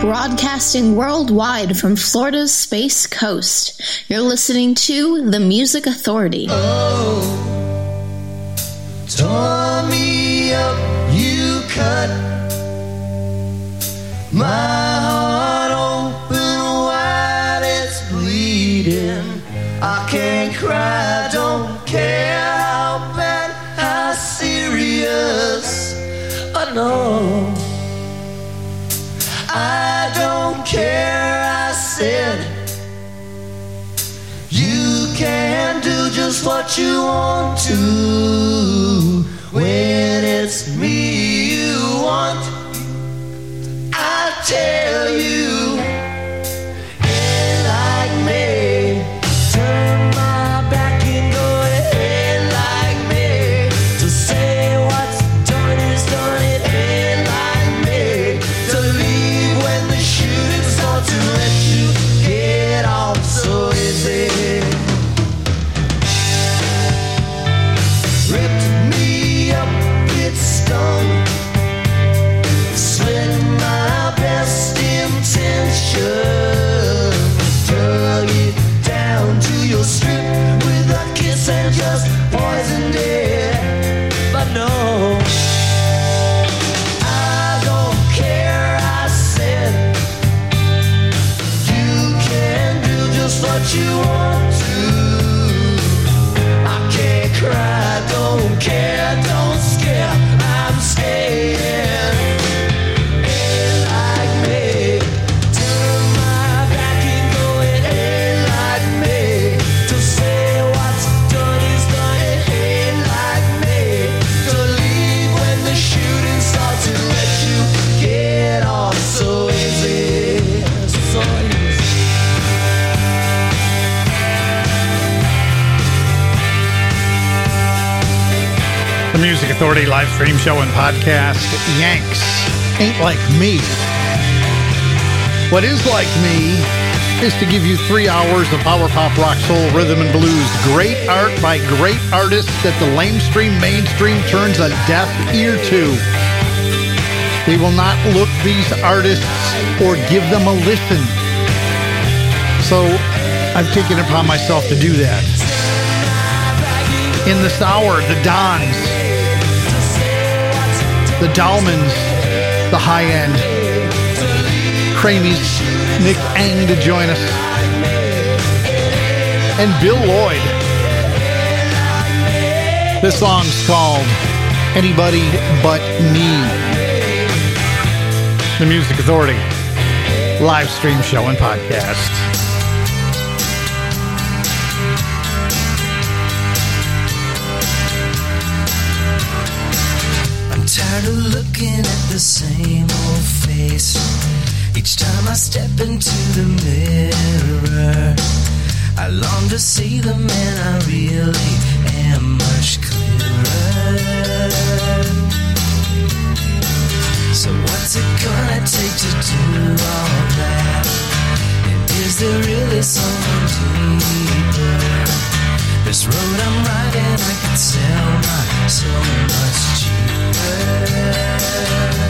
Broadcasting worldwide from Florida's Space Coast, you're listening to The Music Authority. Oh, tore me up, you cut my heart open it's bleeding. I can't cry, don't care how bad, how serious. Oh no. Just what you want to. When it's me you want, I tell you, Authority live stream show and podcast, Yanks Ain't Like Me. What is like me is to give you three hours of power pop, rock, soul, rhythm, and blues. Great art by great artists that the lamestream mainstream turns a deaf ear to. They will not look these artists or give them a listen. So I've taken it upon myself to do that. In this hour, the Dons, the Dalmans, the high end, Kramies, Nick Eng to join us, and Bill Lloyd. This song's called Anybody But Me. The Music Authority live stream show and podcast. Looking at the same old face. Each time I step into the mirror, I long to see the man I really am much clearer. So, what's it gonna take to do all that? And is there really someone deeper? This road I'm riding, I could sell my soul much cheaper. I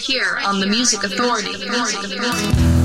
Here on the Music Authority.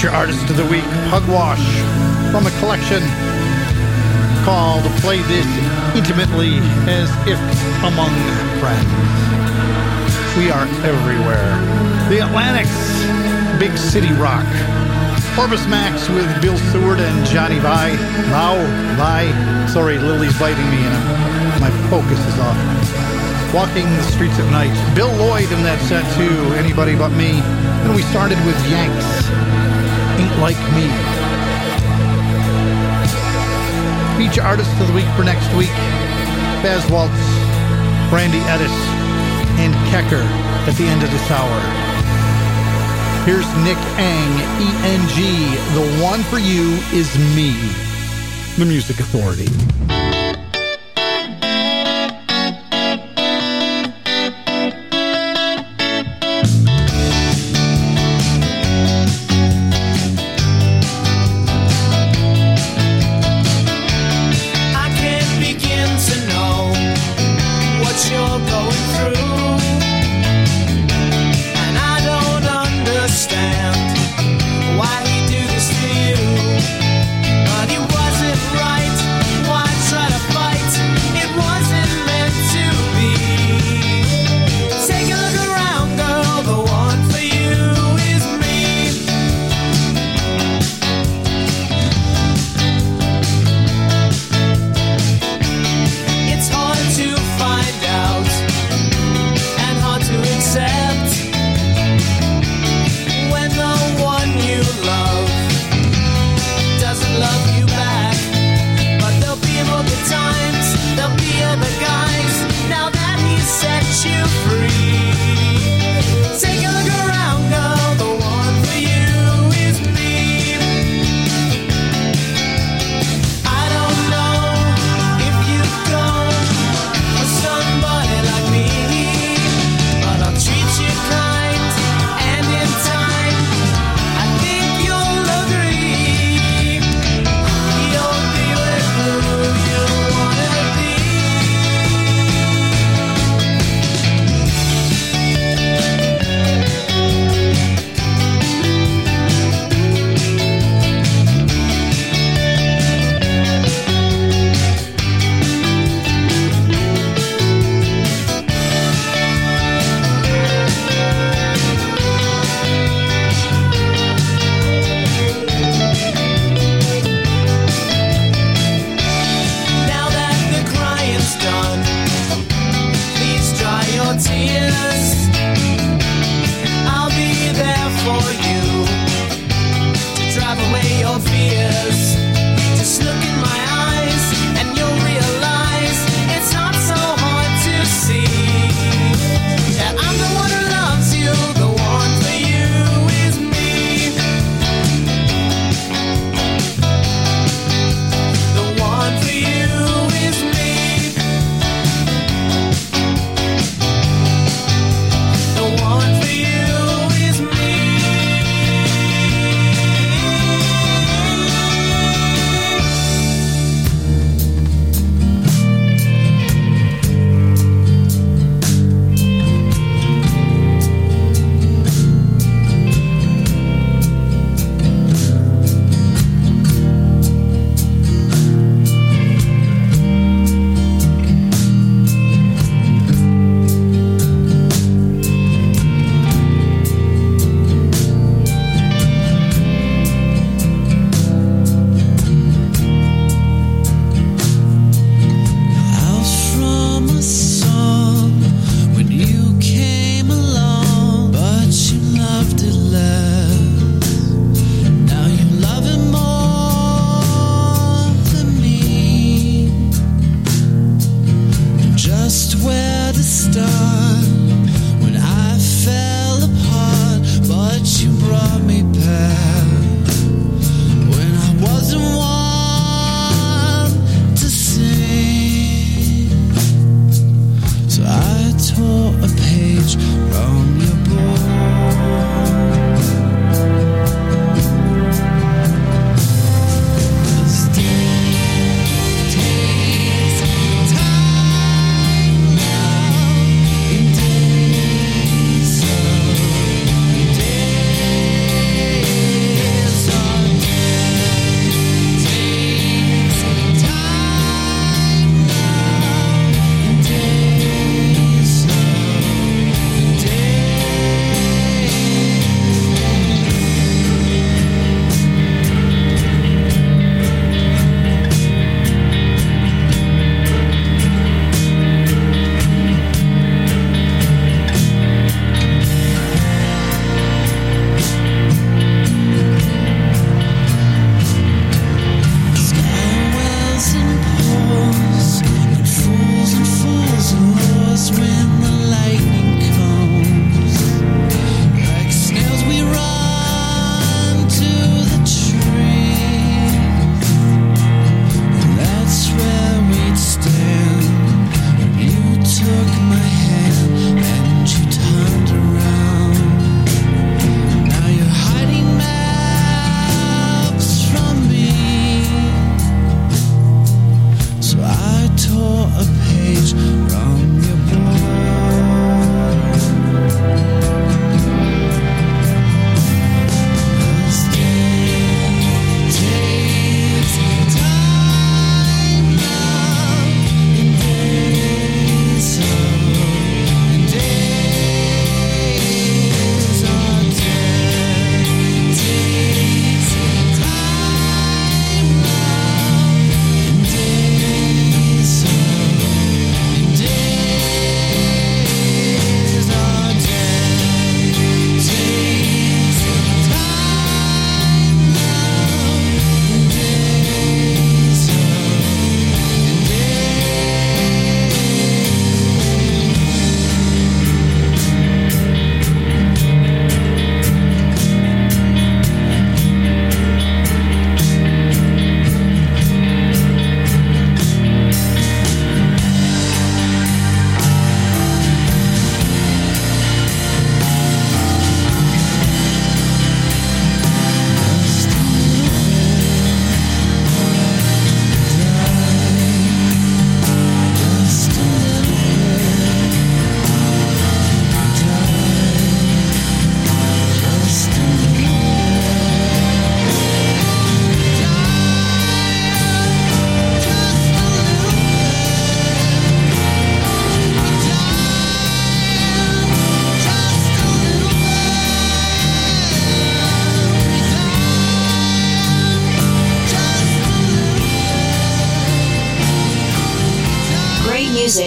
Feature artist of the week, Pugwash, from a collection called Play This Intimately as If Among Friends. We are everywhere. The Atlantics, Big City Rock. Orbis Max with Bill Seward and Jonny Vi. Wow, Vi. Sorry, Lily's biting me and My focus is off. Walking the Streets at Night. Bill Lloyd in that set too. Anybody but me. And we started with Yanks. Ain't Like Me. Feature artist of the week for next week. Baz Waltz, Brandy Edis, and Kecker at the end of this hour. Here's Nick Eng, E-N-G. The one for you is me, the Music Authority.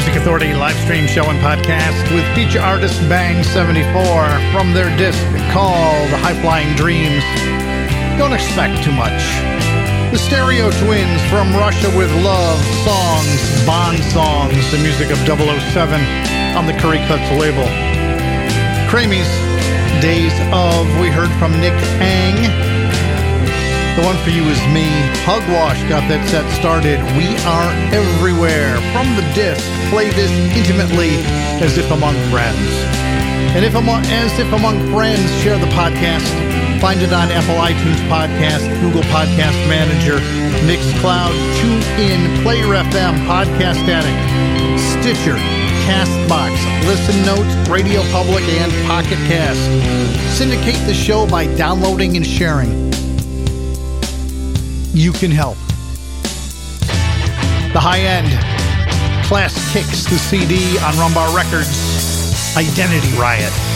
Music Authority live stream show and podcast with feature artist Bang 74 from their disc called High Flying Dreams. Don't expect too much. The Stereo Twins from Russia with Love Songs, Bond Songs, the music of 007 on the Curry Cuts label. Kramies, Days of, we heard from Nick Eng. The one for you is me. Pugwash got that set started. We are everywhere. From the disc, play this intimately as if among friends. And if among, as if among friends, share the podcast. Find it on Apple iTunes Podcast, Google Podcast Manager, Mixcloud, TuneIn, Player FM, Podcast Addict, Stitcher, Castbox, Listen Notes, Radio Public, and Pocket Cast. Syndicate the show by downloading and sharing you can help. The high end, Class Kicks, the CD on Rumbar Records, Identity Riot.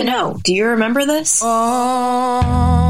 to know. Do you remember this? Oh.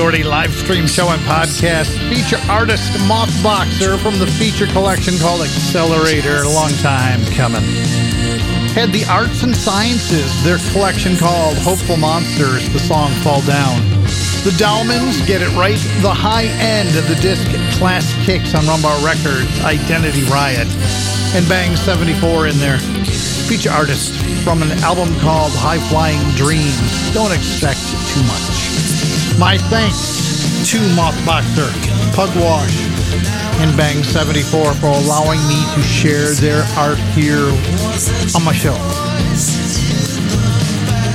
Authority live stream show and podcast. Feature artist Mothboxer from the feature collection called Accelerator. Long time coming. Had the Arts and Sciences, their collection called Hopeful Monsters, the song Fall Down. The Dahlmans get it right. The high end of the disc Class Kicks on Rumbar Records, Identity Riot. And Bang 74 in there. Feature artist from an album called High Flying Dreams. Don't expect. My thanks to Mothboxer, Pugwash, and Bang 74 for allowing me to share their art here on my show.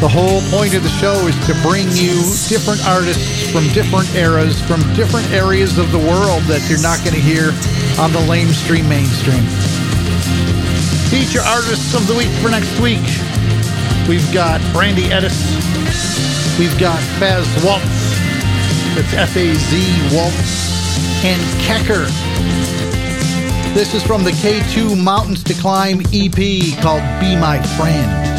The whole point of the show is to bring you different artists from different eras, from different areas of the world that you're not going to hear on the lamestream mainstream. Feature artists of the week for next week. We've got Brandy Edis. We've got Faz Waltz. It's F-A-Z Waltz. And Kekker. This is from the K2 Mountains to Climb EP called Be My Friend.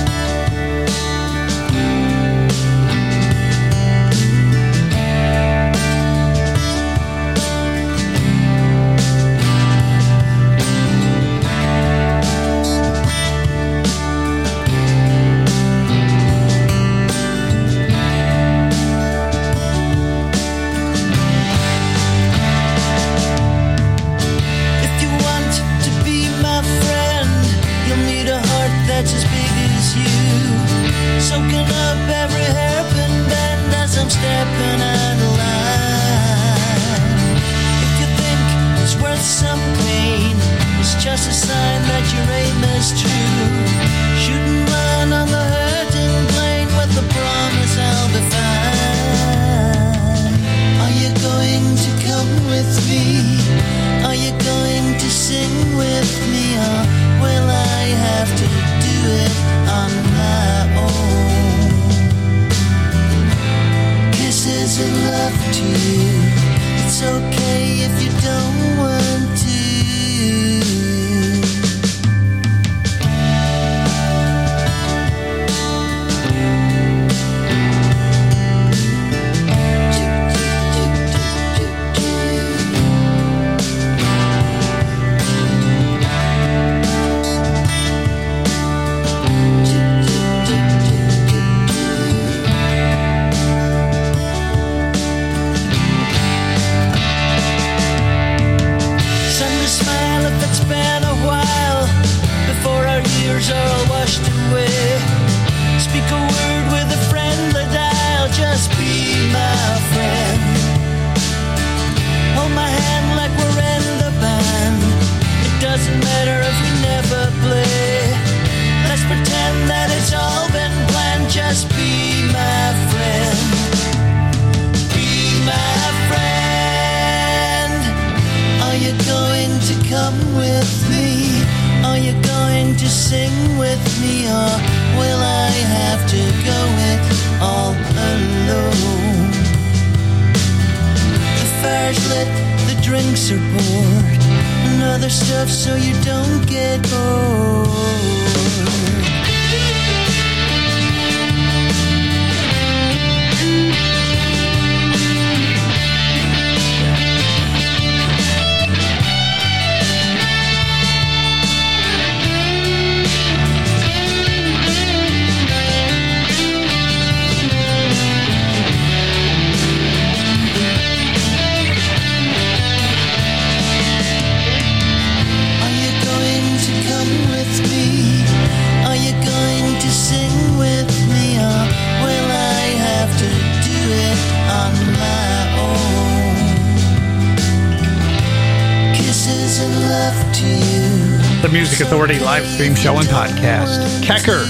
Live stream show and podcast. Kekker.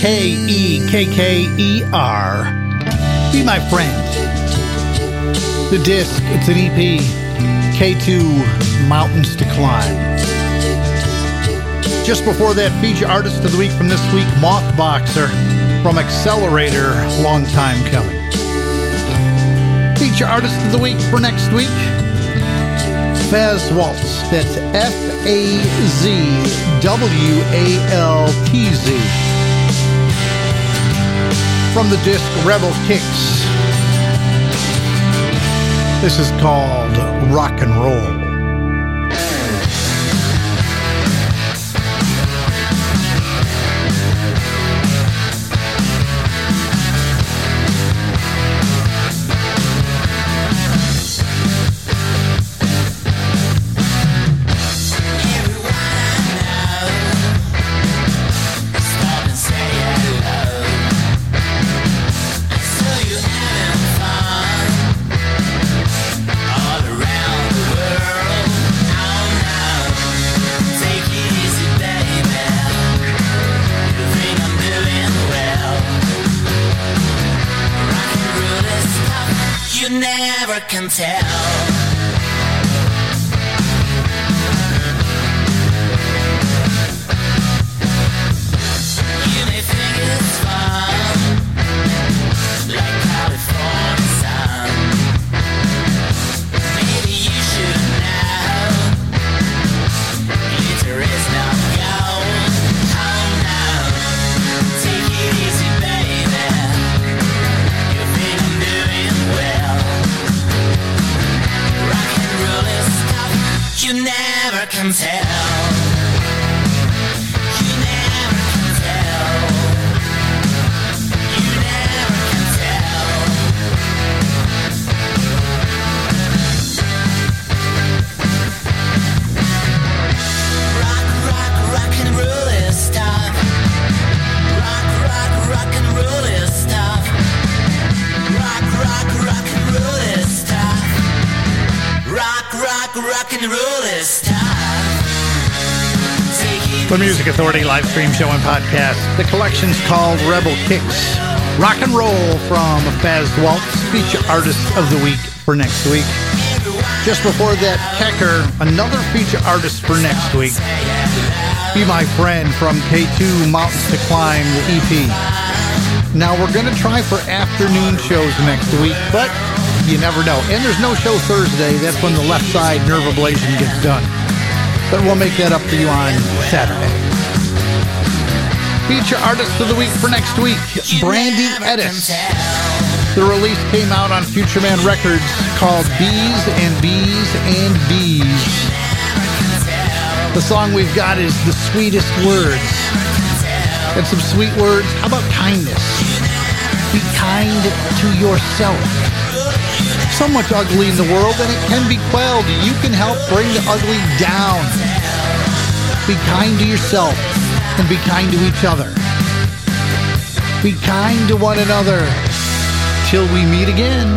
K E K K E R. Be my friend. The disc, it's an EP. K2 Mountains to Climb. Just before that, feature artist of the week from this week, Mothboxer from Accelerator, long time coming. Feature artist of the week for next week, Faz Waltz. That's F A Z W A L T Z. From the disc Rebel Kicks. This is called Rock and Roll. Tell. Authority live stream show and podcast. The collection's called Rebel Kicks. Rock and roll from Faz Waltz, feature artist of the week for next week. Just before that, Kekker, another feature artist for next week. Be My Friend from K2 Mountains to Climb, EP. Now, we're going to try for afternoon shows next week, but you never know. And there's no show Thursday. That's when the left side nerve ablation gets done. But we'll make that up for you on Saturday. Feature artist of the week for next week, Brandy Edis. The release came out on Future Man Records called Bees and Bees and Bees. The song we've got is The Sweetest Words. And some sweet words. How about kindness? Be kind to yourself. So much ugly in the world and it can be quelled. You can help bring the ugly down. Be kind to yourself and be kind to each other. Be kind to one another till we meet again.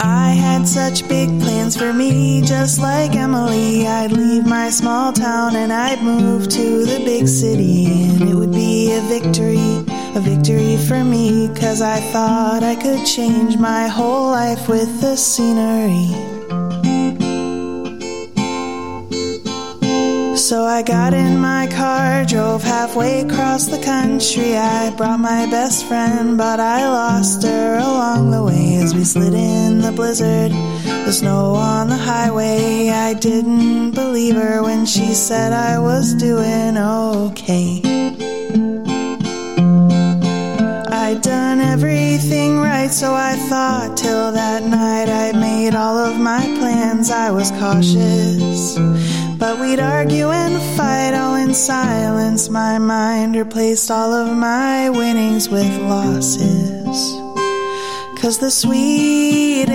I had such big plans for me, just like Emily. I'd leave my small town and I'd move to the big city, a victory for me, cause I thought I could change my whole life with the scenery. So I got in my car, drove halfway across the country. I brought my best friend, but I lost her along the way as we slid in the blizzard. The snow on the highway. I didn't believe her when she said I was doing okay. I'd done everything right, so I thought till that night I'd made all of my plans. I was cautious, but we'd argue and fight all in silence. My mind replaced all of my winnings with losses. Cause the sweetest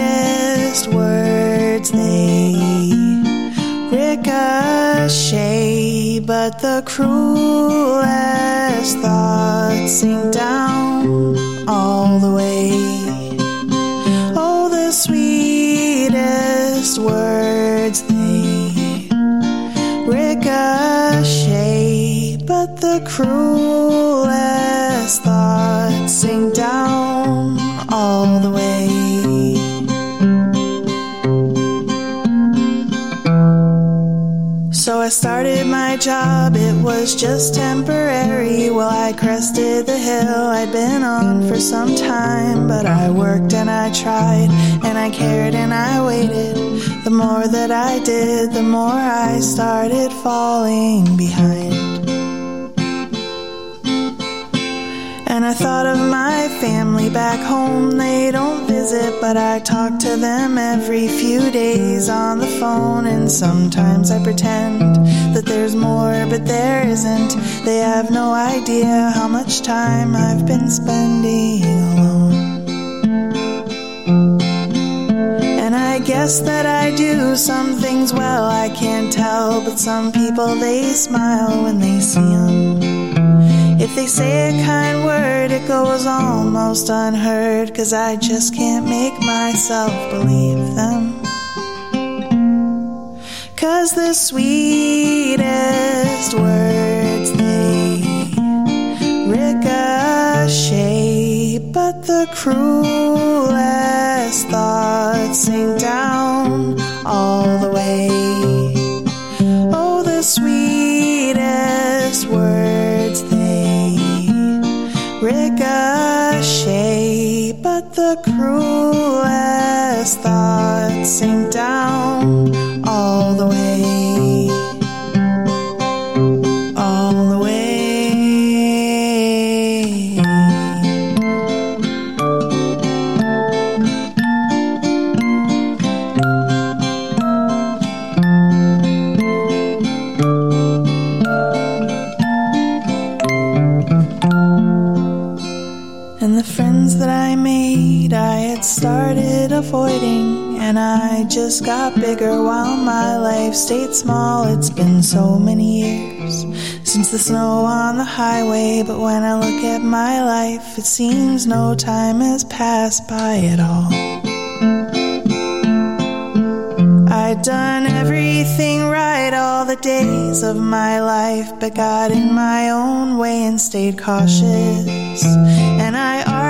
words they ricochet, but the cruelest thoughts sink down all the way. Oh, the sweetest words they ricochet, but the cruelest thoughts sink down all the way. I started my job, it was just temporary. Well, I crested the hill I'd been on for some time. But I worked and I tried, and I cared and I waited. The more that I did, the more I started falling behind. And I thought of my family back home. They don't visit, but I talk to them every few days on the phone. And sometimes I pretend that there's more, but there isn't. They have no idea how much time I've been spending alone. And I guess that I do some things well, I can't tell. But some people, they smile when they see them. If they say a kind word, it goes almost unheard. Cause I just can't make myself believe them. Cause the sweetest words they ricochet, but the cruelest thoughts sink down all the way. Sink down all the way. All the way. And the friends that I made, I had started avoiding. And I just got bigger while my life stayed small. It's been so many years since the snow on the highway. But when I look at my life, it seems no time has passed by at all. I'd done everything right all the days of my life, but got in my own way and stayed cautious.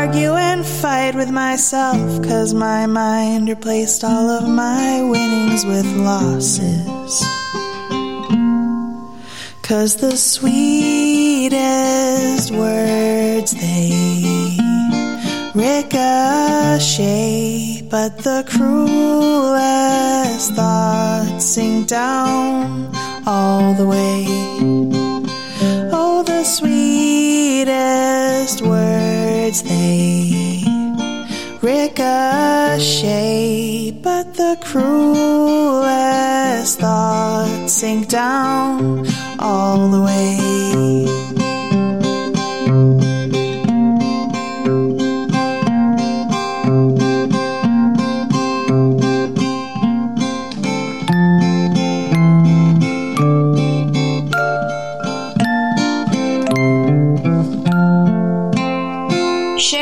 Argue and fight with myself, cause my mind replaced all of my winnings with losses. Cause the sweetest words they ricochet, but the cruelest thoughts sink down all the way. Oh, the sweetest words they ricochet, but the cruelest thoughts sink down all the way.